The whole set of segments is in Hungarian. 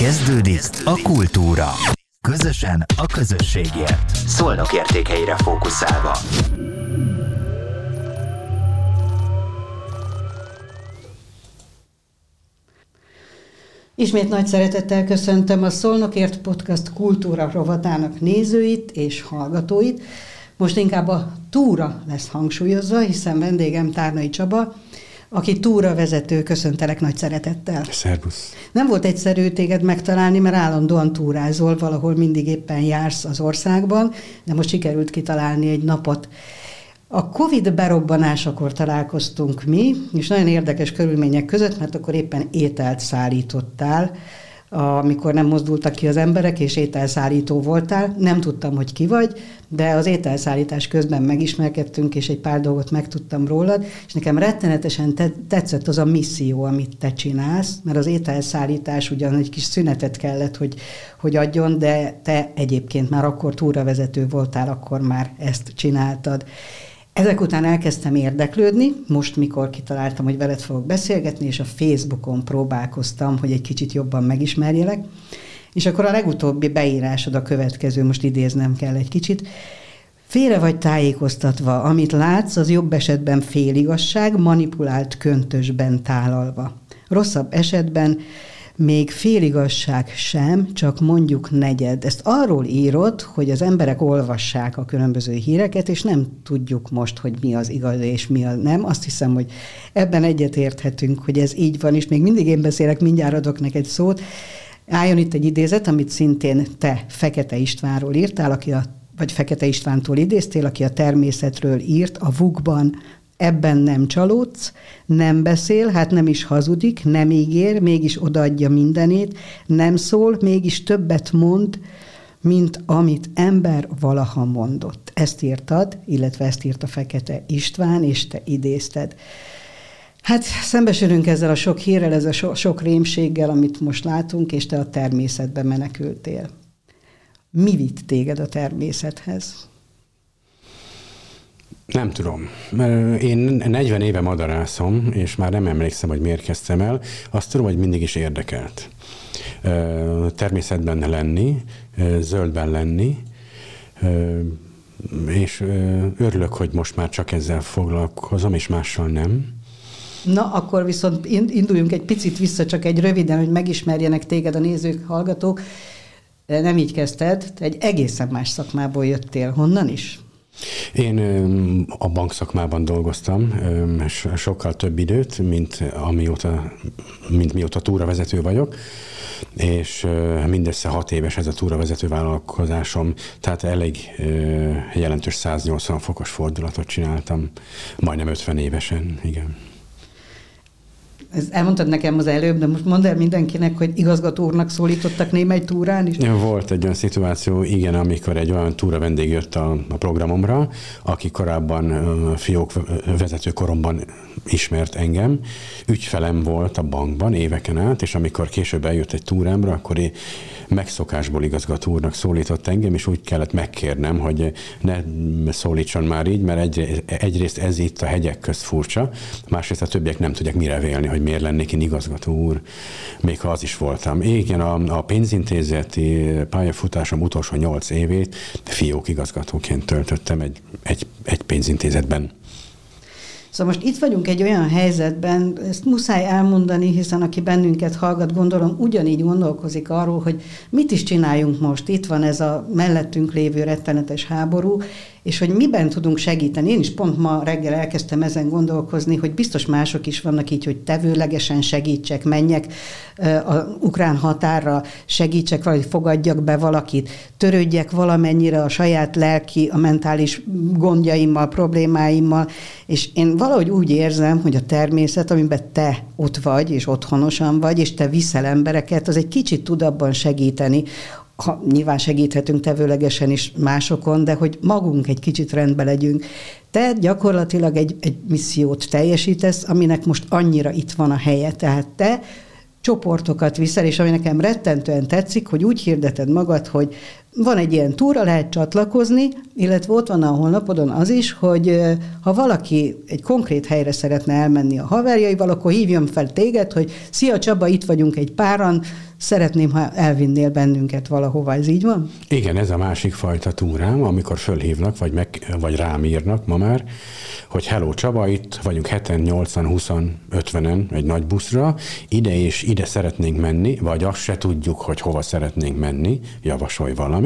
Kezdődik a kultúra. Közösen a közösségért. Szolnok értékeire fókuszálva. Ismét nagy szeretettel köszöntöm a Szolnokért Podcast kultúra rovatának nézőit és hallgatóit. Most inkább a túra lesz hangsúlyozva, hiszen vendégem Tárnai Csaba, aki túra vezető, köszöntelek nagy szeretettel. Szervusz. Nem volt egyszerű téged megtalálni, mert állandóan túrázol, valahol mindig éppen jársz az országban, de most sikerült kitalálni egy napot. A Covid berobbanásakor találkoztunk mi, és nagyon érdekes körülmények között, mert akkor éppen ételt szállítottál, amikor nem mozdultak ki az emberek, és ételszállító voltál. Nem tudtam, hogy ki vagy, de az ételszállítás közben megismerkedtünk, és egy pár dolgot megtudtam rólad, és nekem rettenetesen tetszett az a misszió, amit te csinálsz, mert az ételszállítás ugyan egy kis szünetet kellett, hogy, hogy adjon, de te egyébként már akkor túravezető voltál, akkor már ezt csináltad. Ezek után elkezdtem érdeklődni, most mikor kitaláltam, hogy veled fogok beszélgetni, és a Facebookon próbálkoztam, hogy egy kicsit jobban megismerjelek, és akkor a legutóbbi beírásod a következő, most idéznem kell egy kicsit. Félre vagy tájékoztatva, amit látsz, az jobb esetben féligasság, manipulált köntösben tálalva. Rosszabb esetben még féligasság sem, csak mondjuk negyed. Ezt arról írod, hogy az emberek olvassák a különböző híreket, és nem tudjuk most, hogy mi az igaz és mi az nem. Azt hiszem, hogy ebben egyetérthetünk, hogy ez így van, és még mindig én beszélek, mindjárt adok neked szót. Álljon itt egy idézet, amit szintén te Fekete Istvánról írtál, aki a vagy Fekete Istvántól idéztél, aki a természetről írt, a Vukban ebben nem csalódsz, nem beszél, hát nem is hazudik, nem ígér, mégis odaadja mindenét, nem szól, mégis többet mond, mint amit ember valaha mondott. Ezt írtad, illetve ezt írta Fekete István, és te idézted. Hát szembesülünk ezzel a sok hírrel, ezzel a so, sok rémséggel, amit most látunk, és te a természetbe menekültél. Mi vitt téged a természethez? Nem tudom. Én 40 éve madarászom, és már nem emlékszem, hogy miért kezdtem el. Azt tudom, hogy mindig is érdekelt. Természetben lenni, zöldben lenni, és örülök, hogy most már csak ezzel foglalkozom, és mással nem. Na, akkor viszont induljunk egy picit vissza, csak egy röviden, hogy megismerjenek téged a nézők, hallgatók. Nem így kezdted, te egy egészen más szakmából jöttél. Honnan is? Én a bankszakmában dolgoztam sokkal több időt, mint, amióta, mint mióta túravezető vagyok, és mindössze hat éves ez a túravezető vállalkozásom, tehát elég jelentős 180 fokos fordulatot csináltam, majdnem 50 évesen, igen. Ez elmondtad nekem az előbb, de most mondd el mindenkinek, hogy igazgató úrnak szólítottak némely túrán is? Volt egy olyan szituáció, igen, amikor egy olyan túra vendég jött a, a programomra, aki korábban fiók vezető koromban ismert engem, ügyfelem volt a bankban éveken át, és amikor később eljött egy túrámra, akkor én megszokásból igazgató úrnak szólított engem, és úgy kellett megkérnem, hogy ne szólítson már így, mert egy, egyrészt ez itt a hegyek közt furcsa, másrészt a többiek nem tudják mire vélni, hogy miért lennék én igazgató úr, még ha az is voltam. Igen, a, a pénzintézeti pályafutásom utolsó nyolc évét fiók igazgatóként töltöttem egy, egy, egy pénzintézetben. Szóval most itt vagyunk egy olyan helyzetben, ezt muszáj elmondani, hiszen aki bennünket hallgat, gondolom ugyanígy gondolkozik arról, hogy mit is csináljunk most. Itt van ez a mellettünk lévő rettenetes háború, és hogy miben tudunk segíteni. Én is pont ma reggel elkezdtem ezen gondolkozni, hogy biztos mások is vannak így, hogy tevőlegesen segítsek, menjek a ukrán határra, segítsek valahogy, fogadjak be valakit, törődjek valamennyire a saját lelki, a mentális gondjaimmal, problémáimmal, és én valahogy úgy érzem, hogy a természet, amiben te ott vagy, és otthonosan vagy, és te viszel embereket, az egy kicsit tud abban segíteni, ha nyilván segíthetünk tevőlegesen is másokon, de hogy magunk egy kicsit rendbe legyünk. Te gyakorlatilag egy, egy missziót teljesítesz, aminek most annyira itt van a helye. Tehát te csoportokat viszel, és ami nekem rettentően tetszik, hogy úgy hirdeted magad, hogy van egy ilyen túra, lehet csatlakozni, illetve ott van a honlapodon az is, hogy ha valaki egy konkrét helyre szeretne elmenni a haverjaival, akkor hívjon fel téged, hogy szia Csaba, itt vagyunk egy páran, szeretném, ha elvinnél bennünket valahova, ez így van? Igen, ez a másik fajta túrám, amikor fölhívnak, vagy, meg, vagy rám írnak ma már, hogy hello Csaba, itt vagyunk 7 80, 20, 50-en egy nagy buszra, ide és ide szeretnénk menni, vagy azt se tudjuk, hogy hova szeretnénk menni, javasolj valamit,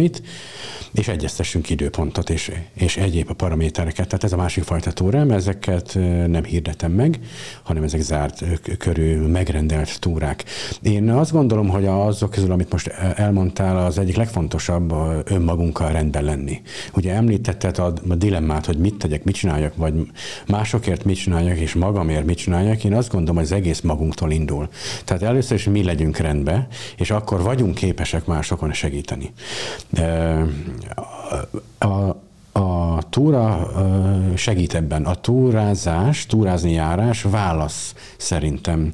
és egyeztessünk időpontot és, és egyéb a paramétereket. Tehát ez a másik fajta túrám, ezeket nem hirdetem meg, hanem ezek zárt körű, megrendelt túrák. Én azt gondolom, hogy azok közül, amit most elmondtál, az egyik legfontosabb önmagunkkal rendben lenni. Ugye említetted a, dilemmát, hogy mit tegyek, mit csináljak, vagy másokért mit csináljak, és magamért mit csináljak. Én azt gondolom, hogy az egész magunktól indul. Tehát először is mi legyünk rendben, és akkor vagyunk képesek másokon segíteni. A, a túra segít ebben. A túrázás, túrázni járás válasz szerintem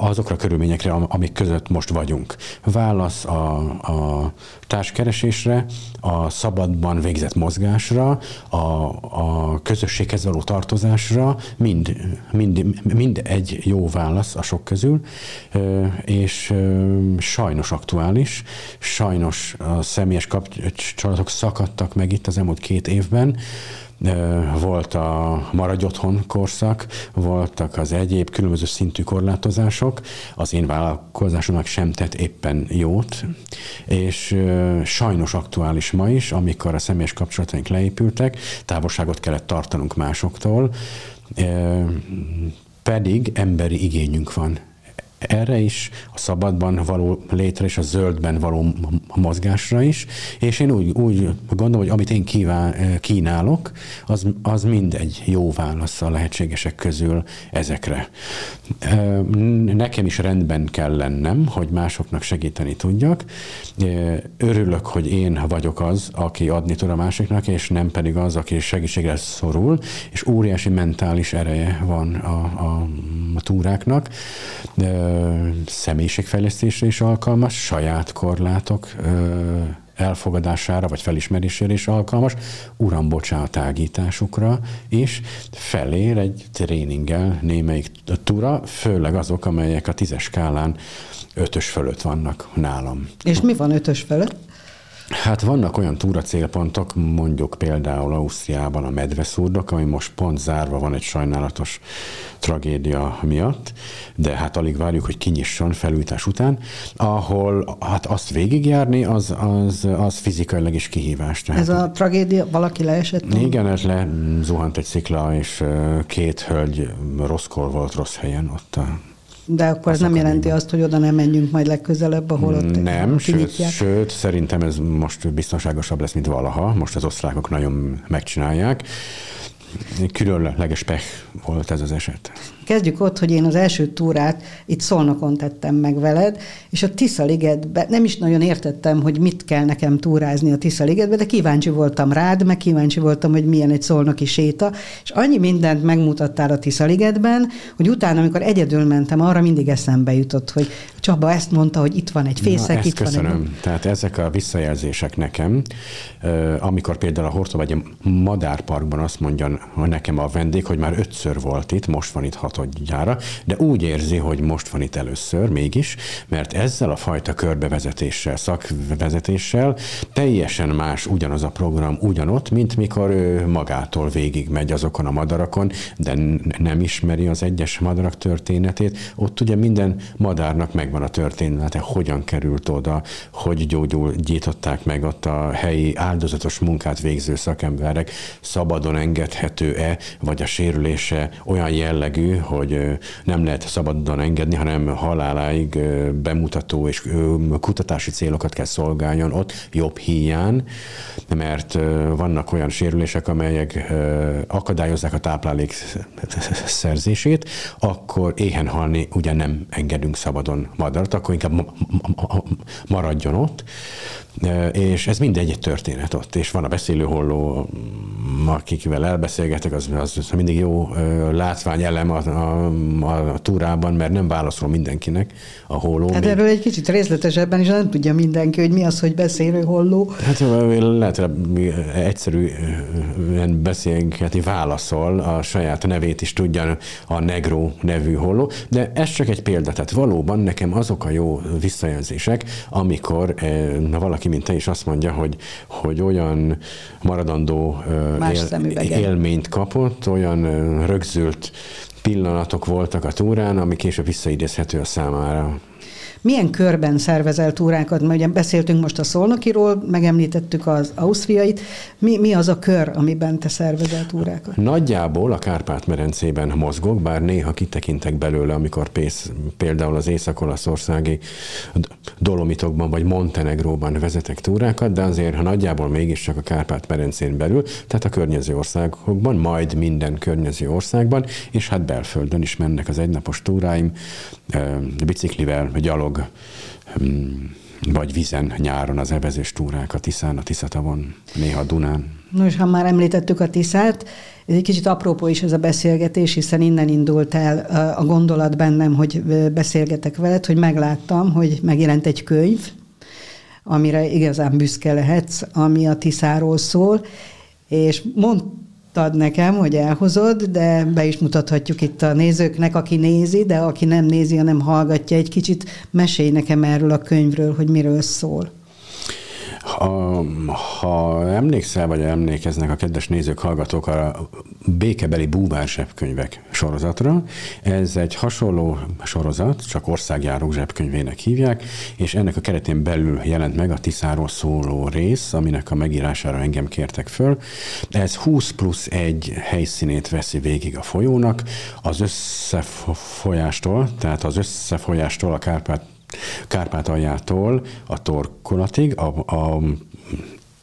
azokra a körülményekre, amik között most vagyunk. Válasz a, a társkeresésre, a szabadban végzett mozgásra, a, a közösséghez való tartozásra, mind, mind, mind egy jó válasz a sok közül, és sajnos aktuális, sajnos a személyes kapcsolatok szakadtak meg itt az elmúlt két évben, volt a maradj otthon korszak, voltak az egyéb különböző szintű korlátozások, az én vállalkozásomnak sem tett éppen jót, és sajnos aktuális ma is, amikor a személyes kapcsolataink leépültek, távolságot kellett tartanunk másoktól, pedig emberi igényünk van erre is, a szabadban való létre és a zöldben való mozgásra is, és én úgy, úgy gondolom, hogy amit én kíván, kínálok, az, az mind egy jó válasz a lehetségesek közül ezekre. Nekem is rendben kell lennem, hogy másoknak segíteni tudjak. Örülök, hogy én vagyok az, aki adni tud a másiknak, és nem pedig az, aki segítségre szorul, és óriási mentális ereje van a, a, a túráknak személyiségfejlesztésre is alkalmas, saját korlátok elfogadására vagy felismerésére is alkalmas, uram, bocsánat, is felér egy tréninggel némelyik tura, főleg azok, amelyek a tízes skálán ötös fölött vannak nálam. És mi van ötös fölött? Hát vannak olyan túra célpontok, mondjuk például Ausztriában a medveszúrdok, ami most pont zárva van egy sajnálatos tragédia miatt, de hát alig várjuk, hogy kinyisson felújítás után, ahol hát azt végigjárni, az, az, az fizikailag is kihívás. Tehát, Ez a tragédia, valaki leesett? Igen, ez le zuhant egy szikla, és két hölgy rosszkor volt rossz helyen ott a de akkor ez nem jelenti azt, hogy oda nem menjünk majd legközelebb, ahol ott Nem, sőt, sőt, szerintem ez most biztonságosabb lesz, mint valaha. Most az osztrákok nagyon megcsinálják. Különleges pech volt ez az eset. Kezdjük ott, hogy én az első túrát itt Szolnokon tettem meg veled, és a Tisza-ligetbe nem is nagyon értettem, hogy mit kell nekem túrázni a Tisza-ligetbe, de kíváncsi voltam rád, meg kíváncsi voltam, hogy milyen egy szolnoki séta, és annyi mindent megmutattál a Tisza-ligetben, hogy utána, amikor egyedül mentem, arra mindig eszembe jutott, hogy Csaba ezt mondta, hogy itt van egy fészek, Na, itt köszönöm. van egy... Tehát ezek a visszajelzések nekem, amikor például a Hortó vagy a Madárparkban azt mondja nekem a vendég, hogy már ötször volt itt, most van itt hatodjára, de úgy érzi, hogy most van itt először mégis, mert ezzel a fajta körbevezetéssel, szakvezetéssel teljesen más ugyanaz a program ugyanott, mint mikor ő magától végig megy azokon a madarakon, de nem ismeri az egyes madarak történetét. Ott ugye minden madárnak megvan a története, hogyan került oda, hogy gyógyul, gyították meg ott a helyi áldozatos munkát végző szakemberek, szabadon engedhető-e, vagy a sérülése olyan jellegű, hogy nem lehet szabadon engedni, hanem haláláig bemutató és kutatási célokat kell szolgáljon ott jobb híján, mert vannak olyan sérülések, amelyek akadályozzák a táplálék szerzését, akkor éhen halni ugye nem engedünk szabadon madarat, akkor inkább maradjon ott, és ez mindegy egy történet ott, és van a beszélőholló, akikvel elbeszélgetek, az, az mindig jó látvány elem a, a, a túrában, mert nem válaszol mindenkinek a holló. Hát még... erről egy kicsit részletesebben is nem tudja mindenki, hogy mi az, hogy beszélő holló. Hát lehet, hogy egyszerűen beszélgetni válaszol, a saját nevét is tudja a Negro nevű holló, de ez csak egy példa. Tehát valóban nekem azok a jó visszajelzések, amikor na, valaki, mint te is azt mondja, hogy, hogy olyan maradandó él, élményt kapott, olyan rögzült pillanatok voltak a túrán, ami később visszaidézhető a számára. Milyen körben szervezel túrákat? Mert ugye beszéltünk most a szolnokiról, megemlítettük az ausztriait. Mi, mi az a kör, amiben te szervezel túrákat? Nagyjából a Kárpát-merencében mozgok, bár néha kitekintek belőle, amikor pész, például az észak-olaszországi Dolomitokban vagy Montenegróban vezetek túrákat, de azért, ha nagyjából mégiscsak a Kárpát-merencén belül, tehát a környező országokban, majd minden környező országban, és hát belföldön is mennek az egynapos túráim, biciklivel, gyalog, hmm, vagy vizen nyáron az evezés túrák a Tiszán, a Tiszatavon, néha Dunán. Nos, ha már említettük a Tiszát, ez egy kicsit aprópó is ez a beszélgetés, hiszen innen indult el a gondolat bennem, hogy beszélgetek veled, hogy megláttam, hogy megjelent egy könyv, amire igazán büszke lehetsz, ami a Tiszáról szól, és mond, ad nekem, hogy elhozod, de be is mutathatjuk itt a nézőknek, aki nézi, de aki nem nézi, hanem hallgatja, egy kicsit mesélj nekem erről a könyvről, hogy miről szól. Ha, ha emlékszel, vagy emlékeznek a kedves nézők, hallgatók a békebeli búvár zsebkönyvek sorozatra, ez egy hasonló sorozat, csak országjáró zsebkönyvének hívják, és ennek a keretén belül jelent meg a Tiszáról szóló rész, aminek a megírására engem kértek föl. Ez 20 plusz egy helyszínét veszi végig a folyónak, az összefolyástól, tehát az összefolyástól a Kárpát Kárpátaljától a torkolatig, a, a,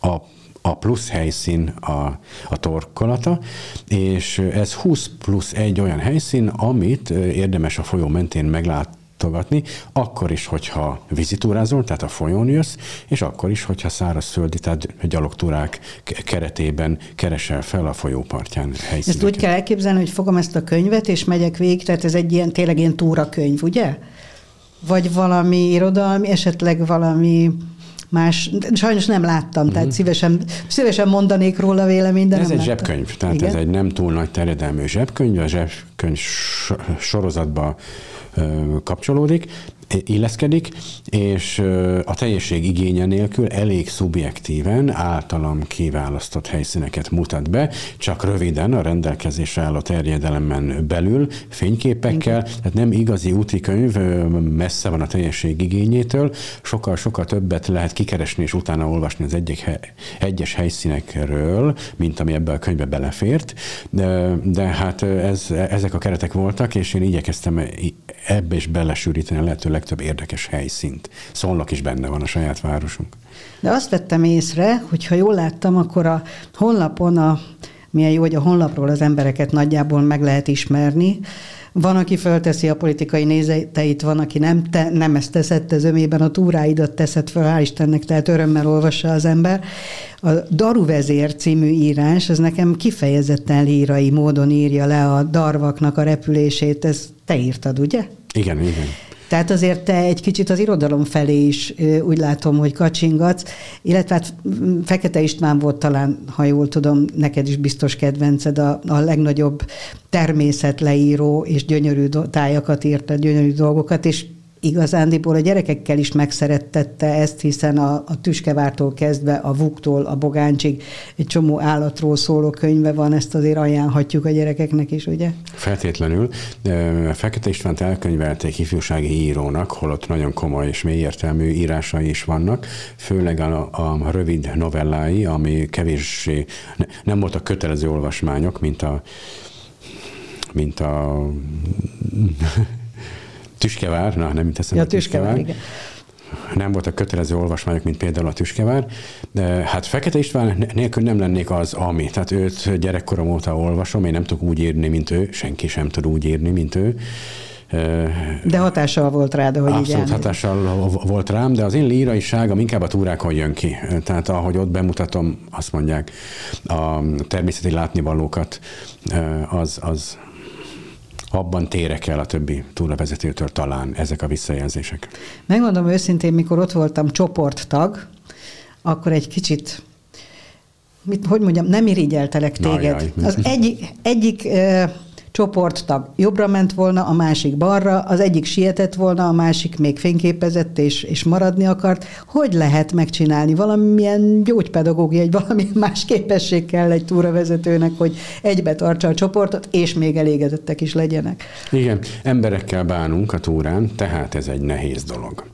a a plusz helyszín a, a torkolata, és ez 20 plusz egy olyan helyszín, amit érdemes a folyó mentén meglátogatni, akkor is, hogyha vizitúrázol, tehát a folyón jössz, és akkor is, hogyha szárazföldi, tehát gyalogtúrák keretében keresel fel a folyópartján helyszíneket. Ezt úgy kell elképzelni, hogy fogom ezt a könyvet, és megyek végig, tehát ez egy ilyen, tényleg ilyen túrakönyv, ugye? Vagy valami irodalmi, esetleg valami más, sajnos nem láttam, uh-huh. tehát mhm. szívesen, szívesen mondanék róla véleményt, de Ez nem egy láttam. zsebkönyv, tehát Igen? ez egy nem túl nagy terjedelmű zsebkönyv, a zsebkönyv sorozatba kapcsolódik, illeszkedik, és a teljesség igénye nélkül elég szubjektíven általam kiválasztott helyszíneket mutat be, csak röviden a rendelkezésre álló terjedelemben belül, fényképekkel, tehát nem igazi úti könyv, messze van a teljesség igényétől, sokkal-sokkal többet lehet kikeresni és utána olvasni az egyik, egyes helyszínekről, mint ami ebbe a könyvbe belefért, de, de hát ez, ezek a keretek voltak, és én igyekeztem ebbe is belesűríteni a lehető legtöbb érdekes helyszínt. Szolnok is benne van a saját városunk. De azt vettem észre, hogy ha jól láttam, akkor a honlapon, a, milyen jó, hogy a honlapról az embereket nagyjából meg lehet ismerni, van, aki fölteszi a politikai nézeteit, van, aki nem, te, nem ezt teszed, az ömében a túráidat teszed föl, hál' Istennek, tehát örömmel olvassa az ember. A Daru vezér című írás, az nekem kifejezetten lírai módon írja le a darvaknak a repülését, ezt te írtad, ugye? Igen, igen. Tehát azért te egy kicsit az irodalom felé is úgy látom, hogy kacsingatsz, illetve hát Fekete István volt talán, ha jól tudom, neked is biztos kedvenced, a, a legnagyobb természetleíró és gyönyörű tájakat írta, gyönyörű dolgokat, és igazándiból a gyerekekkel is megszerettette ezt, hiszen a, a tüskevártól kezdve a vuktól a bogáncsig egy csomó állatról szóló könyve van, ezt azért ajánlhatjuk a gyerekeknek is, ugye? Feltétlenül. Fekete Istvánt elkönyvelték ifjúsági írónak, holott nagyon komoly és mélyértelmű írásai is vannak, főleg a, a rövid novellái, ami kevéssé nem voltak kötelező olvasmányok, mint a mint a Tüskevár, na nem teszem ja, Tüskevár, igen. Nem voltak kötelező olvasmányok, mint például a Tüskevár, de hát Fekete István nélkül nem lennék az, ami. Tehát őt gyerekkorom óta olvasom, én nem tudok úgy írni, mint ő, senki sem tud úgy írni, mint ő. De hatással volt rád, hogy Abszolút így hatással volt rám, de az én líraiságom inkább a túrákon jön ki. Tehát ahogy ott bemutatom, azt mondják, a természeti látnivalókat, az, az, abban térek el a többi túravezetőtől talán ezek a visszajelzések. Megmondom őszintén, mikor ott voltam csoporttag, akkor egy kicsit mit, hogy mondjam, nem irigyeltelek téged. Ajaj. Az egyik, egyik csoporttag jobbra ment volna, a másik balra, az egyik sietett volna, a másik még fényképezett és, és maradni akart. Hogy lehet megcsinálni? Valamilyen gyógypedagógia, egy valami más képesség kell egy túravezetőnek, hogy egybe tartsa a csoportot, és még elégedettek is legyenek. Igen, emberekkel bánunk a túrán, tehát ez egy nehéz dolog.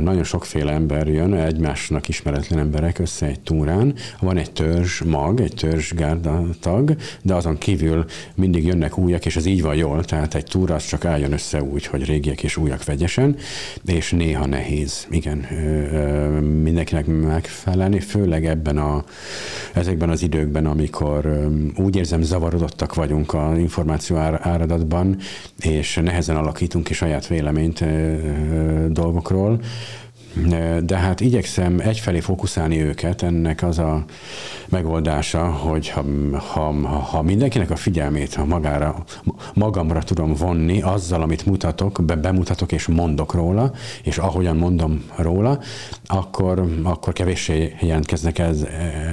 Nagyon sokféle ember jön, egymásnak ismeretlen emberek össze egy túrán. Van egy törzs mag, egy törzs gárda tag, de azon kívül mindig jönnek újak, és ez így van jól, tehát egy túra az csak álljon össze úgy, hogy régiek és újak vegyesen, és néha nehéz, igen, mindenkinek megfelelni, főleg ebben a, ezekben az időkben, amikor úgy érzem zavarodottak vagyunk a információ áradatban, és nehezen alakítunk ki saját véleményt dolgokról, de hát igyekszem egyfelé fókuszálni őket, ennek az a megoldása, hogy ha, ha, ha mindenkinek a figyelmét ha magára, magamra tudom vonni azzal, amit mutatok, be, bemutatok és mondok róla, és ahogyan mondom róla, akkor, akkor kevéssé jelentkeznek ez,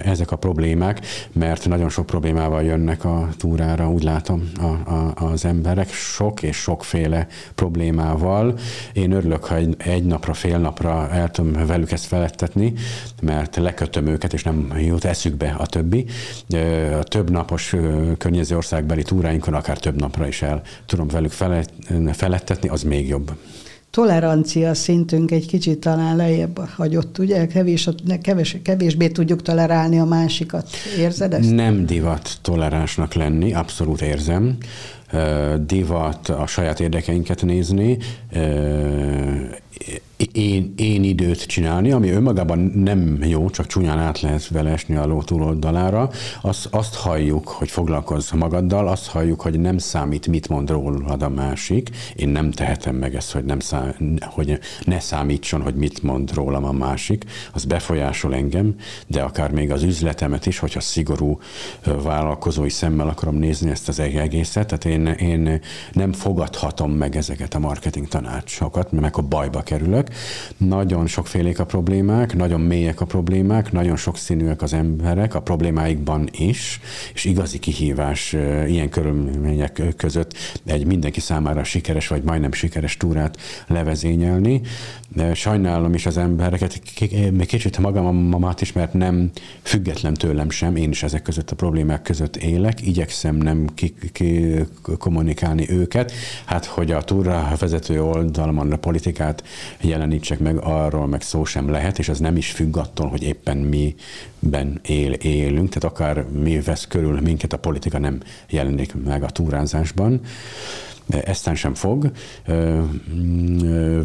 ezek a problémák, mert nagyon sok problémával jönnek a túrára, úgy látom a, a, az emberek, sok és sokféle problémával. Én örülök, ha egy, egy napra, fél napra el tudom velük ezt felettetni, mert lekötöm őket, és nem jut eszükbe a többi. A több napos környező országbeli túráinkon akár több napra is el tudom velük felettetni, az még jobb tolerancia szintünk egy kicsit talán lejjebb hagyott, ugye? Kevés, kevés, kevésbé tudjuk tolerálni a másikat. Érzed ezt? Nem divat toleránsnak lenni, abszolút érzem. Divat a saját érdekeinket nézni, én, én időt csinálni, ami önmagában nem jó, csak csúnyán át lehet vele esni a ló túloldalára, azt, azt halljuk, hogy foglalkozz magaddal, azt halljuk, hogy nem számít, mit mond rólad a másik. Én nem tehetem meg ezt, hogy, nem szám, hogy ne számítson, hogy mit mond rólam a másik. Az befolyásol engem, de akár még az üzletemet is, hogyha szigorú vállalkozói szemmel akarom nézni ezt az egészet, tehát én, én nem fogadhatom meg ezeket a marketing tanácsokat, mert akkor bajba kerülök. Nagyon sokfélék a problémák, nagyon mélyek a problémák, nagyon sokszínűek az emberek a problémáikban is, és igazi kihívás ilyen körülmények között egy mindenki számára sikeres vagy majdnem sikeres túrát levezényelni. Sajnálom is az embereket, még kicsit magamat is, mert nem független tőlem sem, én is ezek között a problémák között élek, igyekszem nem kommunikálni őket, hát hogy a túra vezető oldalon a politikát jelenítsek meg, arról meg szó sem lehet, és az nem is függ attól, hogy éppen miben él, élünk, tehát akár mi vesz körül minket, a politika nem jelenik meg a túrázásban eztán sem fog.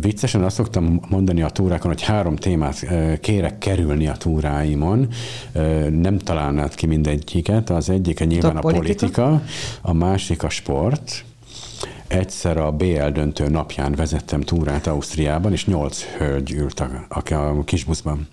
Viccesen azt szoktam mondani a túrákon, hogy három témát kérek kerülni a túráimon. Nem találnád ki mindegyiket. Az egyik a nyilván a politika a másik a sport, egyszer a BL döntő napján vezettem túrát Ausztriában, és nyolc hölgy ült a, a, a kisbuszban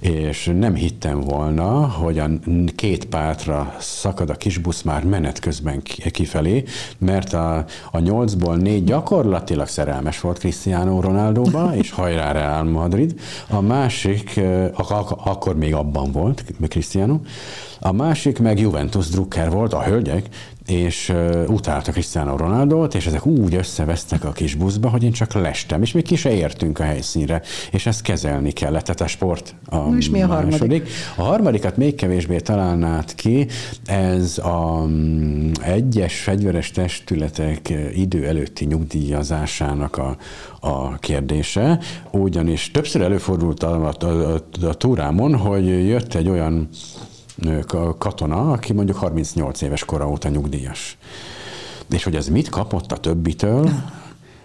és nem hittem volna, hogy a két pártra szakad a kisbusz már menet közben kifelé, mert a, a nyolcból négy gyakorlatilag szerelmes volt Cristiano Ronaldoba, és hajrá Real Madrid. A másik, ak- akkor még abban volt Cristiano, a másik meg Juventus Drucker volt, a hölgyek, és uh, utálta Cristiano Ronaldo-t, és ezek úgy összevesztek a kis buszba, hogy én csak lestem, és még ki se értünk a helyszínre, és ezt kezelni kellett, tehát a sport a és mi a második. harmadik? A harmadikat még kevésbé találnád ki, ez a um, egyes fegyveres testületek idő előtti nyugdíjazásának a, a kérdése, ugyanis többször előfordult a, a, a, a túrámon, hogy jött egy olyan katona, aki mondjuk 38 éves kora óta nyugdíjas. És hogy ez mit kapott a többitől,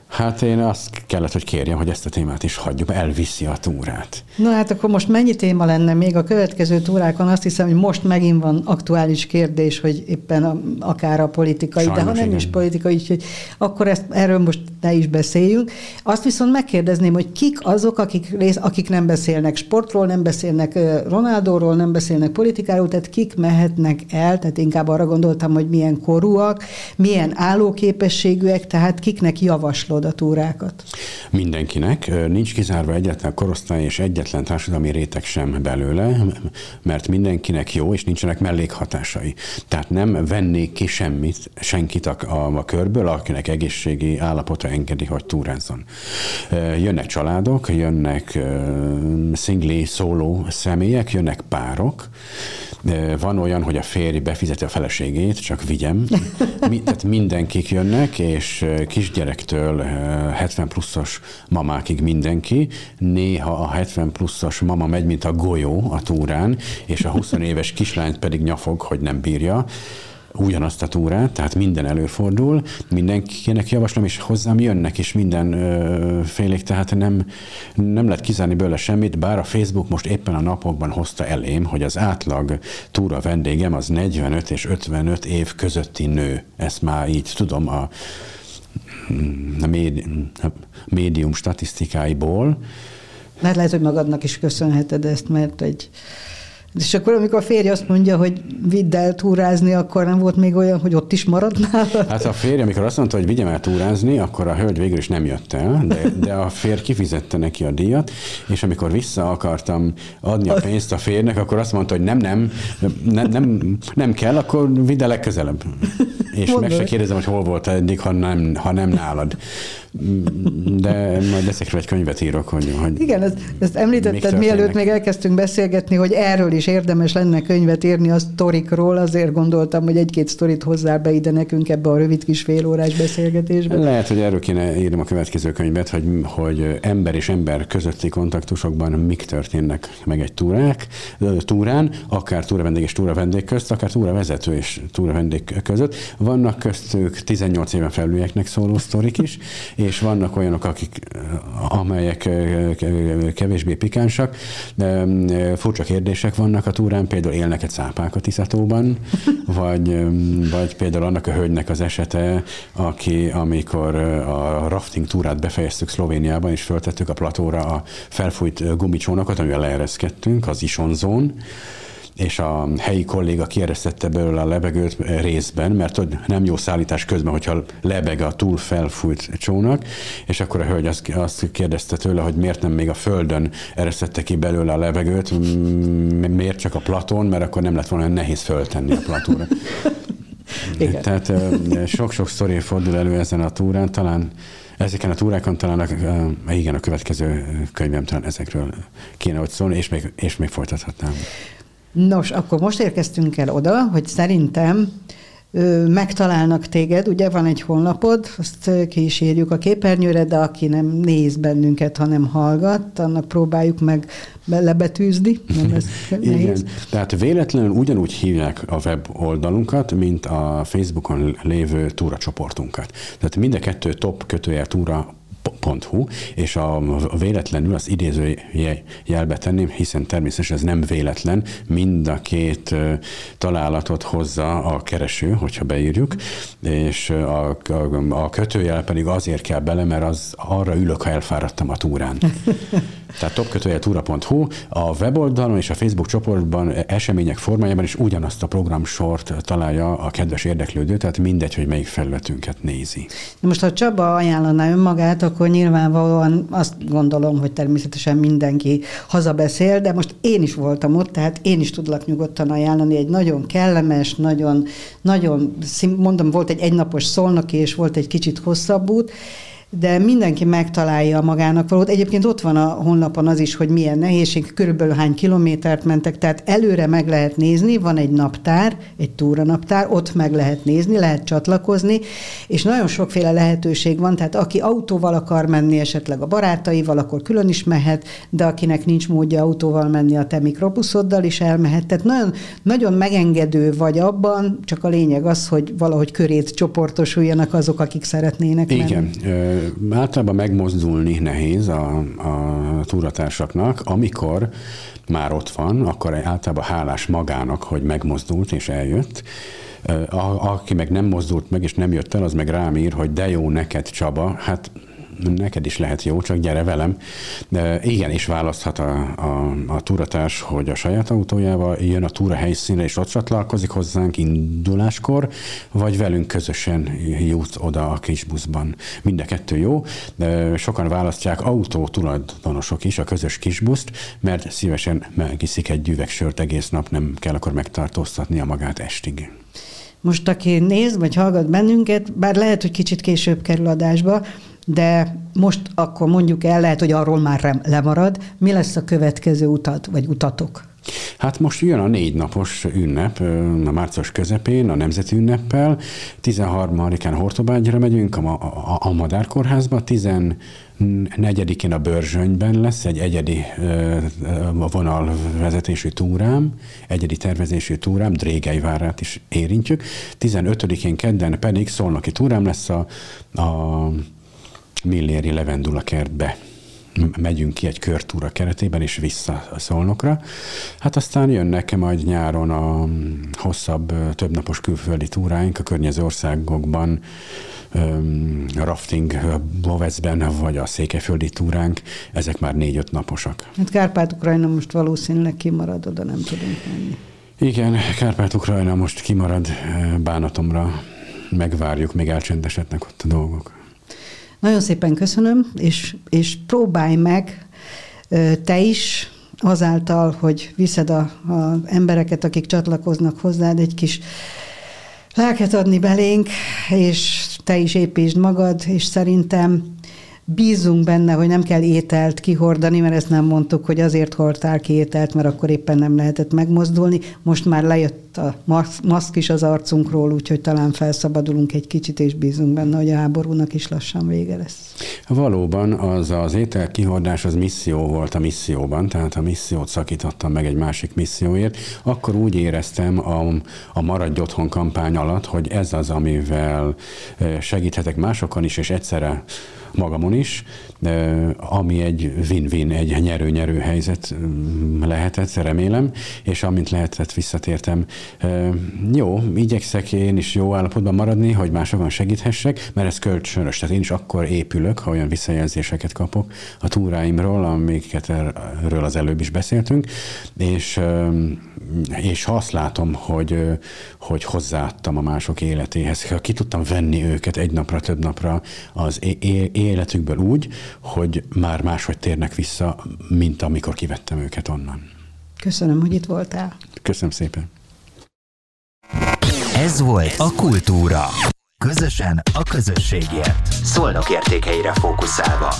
Hát én azt kellett, hogy kérjem, hogy ezt a témát is hagyjuk, elviszi a túrát. Na hát akkor most mennyi téma lenne még a következő túrákon? Azt hiszem, hogy most megint van aktuális kérdés, hogy éppen a, akár a politikai, Sajnos, de ha nem igen. is politikai, úgyhogy akkor ezt, erről most ne is beszéljünk. Azt viszont megkérdezném, hogy kik azok, akik, rész, akik nem beszélnek sportról, nem beszélnek Ronaldóról, nem beszélnek politikáról, tehát kik mehetnek el, tehát inkább arra gondoltam, hogy milyen korúak, milyen állóképességűek, tehát kiknek javaslod a túrákat? Mindenkinek. Nincs kizárva egyetlen korosztály és egyetlen társadalmi réteg sem belőle, mert mindenkinek jó, és nincsenek mellékhatásai. Tehát nem vennék ki semmit, senkit a, a, a körből, akinek egészségi állapota engedi, hogy túrázzon. Jönnek családok, jönnek szingli, szóló személyek, jönnek párok, van olyan, hogy a férj befizeti a feleségét, csak vigyem. Mi, tehát mindenkik jönnek, és kisgyerektől 70 pluszos mamákig mindenki. Néha a 70 pluszos mama megy, mint a golyó a túrán, és a 20 éves kislányt pedig nyafog, hogy nem bírja ugyanazt a túrát, tehát minden előfordul, mindenkinek javaslom, és hozzám jönnek is minden ö, félék, tehát nem, nem lehet kizárni belőle semmit, bár a Facebook most éppen a napokban hozta elém, hogy az átlag túra vendégem az 45 és 55 év közötti nő. Ezt már így tudom a, a, médi, a médium statisztikáiból. Mert lehet, hogy magadnak is köszönheted ezt, mert egy és akkor, amikor a férj azt mondja, hogy vidd el túrázni, akkor nem volt még olyan, hogy ott is maradnál? Hát a férj, amikor azt mondta, hogy vigyem el túrázni, akkor a hölgy végül is nem jött el, de, de a férj kifizette neki a díjat, és amikor vissza akartam adni a pénzt a férjnek, akkor azt mondta, hogy nem, nem, nem, nem, nem kell, akkor vidd el legközelebb. És Mondod. meg se kérdezem, hogy hol volt eddig, ha nem, ha nem nálad de majd ezekről egy könyvet írok, hogy... hogy Igen, ezt, ezt említetted, mielőtt még elkezdtünk beszélgetni, hogy erről is érdemes lenne könyvet írni a sztorikról, azért gondoltam, hogy egy-két sztorit hozzá be ide nekünk ebbe a rövid kis félórás beszélgetésbe. Lehet, hogy erről kéne írnom a következő könyvet, hogy, hogy ember és ember közötti kontaktusokban mik történnek meg egy túrák, túrán, akár túravendég és túravendég közt, akár túravezető és túravendég között. Vannak köztük 18 éven felülieknek szóló sztorik is, és vannak olyanok, akik, amelyek kevésbé pikánsak, de furcsa kérdések vannak a túrán, például élnek egy cápák a Tiszatóban, vagy, vagy például annak a hölgynek az esete, aki amikor a rafting túrát befejeztük Szlovéniában, és föltettük a platóra a felfújt gumicsónakat, amivel leereszkedtünk, az Isonzón, és a helyi kolléga kieresztette belőle a lebegőt részben, mert hogy nem jó szállítás közben, hogyha lebeg a túl felfújt csónak, és akkor a hölgy azt, kérdezte tőle, hogy miért nem még a földön eresztette ki belőle a levegőt, miért csak a platón, mert akkor nem lett volna nehéz föltenni a platóra. Igen. Tehát sok-sok sztori fordul elő ezen a túrán, talán ezeken a túrákon talán a, igen, a következő könyvem talán ezekről kéne, hogy szólni, és még, és még folytathatnám. Nos, akkor most érkeztünk el oda, hogy szerintem megtalálnak téged, ugye van egy honlapod, azt ki is írjuk a képernyőre, de aki nem néz bennünket, hanem hallgat, annak próbáljuk meg lebetűzni. Nem ez Igen, tehát véletlenül ugyanúgy hívják a web oldalunkat, mint a Facebookon lévő túracsoportunkat. Tehát mind a kettő top kötője túra hu és a, a véletlenül az idéző jelbe tenném, hiszen természetesen ez nem véletlen, mind a két találatot hozza a kereső, hogyha beírjuk, és a, a, a kötőjel pedig azért kell bele, mert az arra ülök, ha elfáradtam a túrán. Tehát topkötője túra.hu, a weboldalon és a Facebook csoportban események formájában is ugyanazt a programsort találja a kedves érdeklődő, tehát mindegy, hogy melyik felületünket nézi. Most ha Csaba ajánlaná önmagát, akkor nyilvánvalóan azt gondolom, hogy természetesen mindenki hazabeszél, de most én is voltam ott, tehát én is tudlak nyugodtan ajánlani egy nagyon kellemes, nagyon, nagyon, mondom, volt egy egynapos szolnoki, és volt egy kicsit hosszabb út, de mindenki megtalálja magának valót. Egyébként ott van a honlapon az is, hogy milyen nehézség, körülbelül hány kilométert mentek, tehát előre meg lehet nézni, van egy naptár, egy túranaptár, ott meg lehet nézni, lehet csatlakozni, és nagyon sokféle lehetőség van, tehát aki autóval akar menni, esetleg a barátaival, akkor külön is mehet, de akinek nincs módja autóval menni, a te mikrobuszoddal is elmehet. Tehát nagyon, nagyon megengedő vagy abban, csak a lényeg az, hogy valahogy körét csoportosuljanak azok, akik szeretnének Igen, menni Általában megmozdulni nehéz a, a túratársaknak, amikor már ott van, akkor általában hálás magának, hogy megmozdult és eljött. A, aki meg nem mozdult meg és nem jött el, az meg rám ír, hogy de jó neked Csaba, hát neked is lehet jó, csak gyere velem. De igen, és választhat a, a, a túratárs, hogy a saját autójával jön a túra helyszínre, és ott csatlakozik hozzánk induláskor, vagy velünk közösen jut oda a kis buszban. Mind a kettő jó. De sokan választják autó tulajdonosok is a közös kisbuszt, mert szívesen megiszik egy üveg sört egész nap, nem kell akkor megtartóztatnia magát estig. Most aki néz, vagy hallgat bennünket, bár lehet, hogy kicsit később kerül adásba, de most akkor mondjuk el, lehet, hogy arról már lemarad, mi lesz a következő utat, vagy utatok? Hát most jön a négy napos ünnep, a március közepén, a nemzeti ünneppel. 13-án Hortobágyra megyünk, a, a, a Madár kórházba, 14-én a Börzsönyben lesz egy egyedi vonalvezetésű túrám, egyedi tervezésű túrám, Drégelyvárát is érintjük. 15-én kedden pedig Szolnoki túrám lesz a, a Milléri Levendula kertbe megyünk ki egy körtúra keretében, és vissza a Szolnokra. Hát aztán jönnek majd nyáron a hosszabb, többnapos külföldi túráink a környező országokban, a rafting Bovecben, vagy a székelyföldi túránk, ezek már négy-öt naposak. Hát Kárpát-Ukrajna most valószínűleg kimarad, oda nem tudunk menni. Igen, Kárpát-Ukrajna most kimarad bánatomra, megvárjuk, még elcsendesednek ott a dolgok. Nagyon szépen köszönöm, és, és próbálj meg te is azáltal, hogy viszed a, a embereket, akik csatlakoznak hozzád, egy kis lelket adni belénk, és te is építsd magad, és szerintem bízunk benne, hogy nem kell ételt kihordani, mert ezt nem mondtuk, hogy azért hordtál ki ételt, mert akkor éppen nem lehetett megmozdulni. Most már lejött a maszk is az arcunkról, úgyhogy talán felszabadulunk egy kicsit, és bízunk benne, hogy a háborúnak is lassan vége lesz. Valóban az az étel kihordás az misszió volt a misszióban, tehát a missziót szakítottam meg egy másik misszióért. Akkor úgy éreztem a, a Maradj Otthon kampány alatt, hogy ez az, amivel eh, segíthetek másokon is, és egyszerre magamon is, ami egy win-win, egy nyerő-nyerő helyzet mm, lehetett, remélem, és amint lehetett, visszatértem. Jó, igyekszek én is jó állapotban maradni, hogy másokon segíthessek, mert ez kölcsönös. Tehát én is akkor épülök, ha olyan visszajelzéseket kapok a túráimról, amiket erről az előbb is beszéltünk, és, és ha azt látom, hogy, hogy hozzáadtam a mások életéhez, ha ki tudtam venni őket egy napra, több napra az életükből úgy, hogy már máshogy térnek vissza, mint amikor kivettem őket onnan. Köszönöm, hogy itt voltál. Köszönöm szépen. Ez volt a Kultúra. Közösen a közösségért. Szolnok értékeire fókuszálva.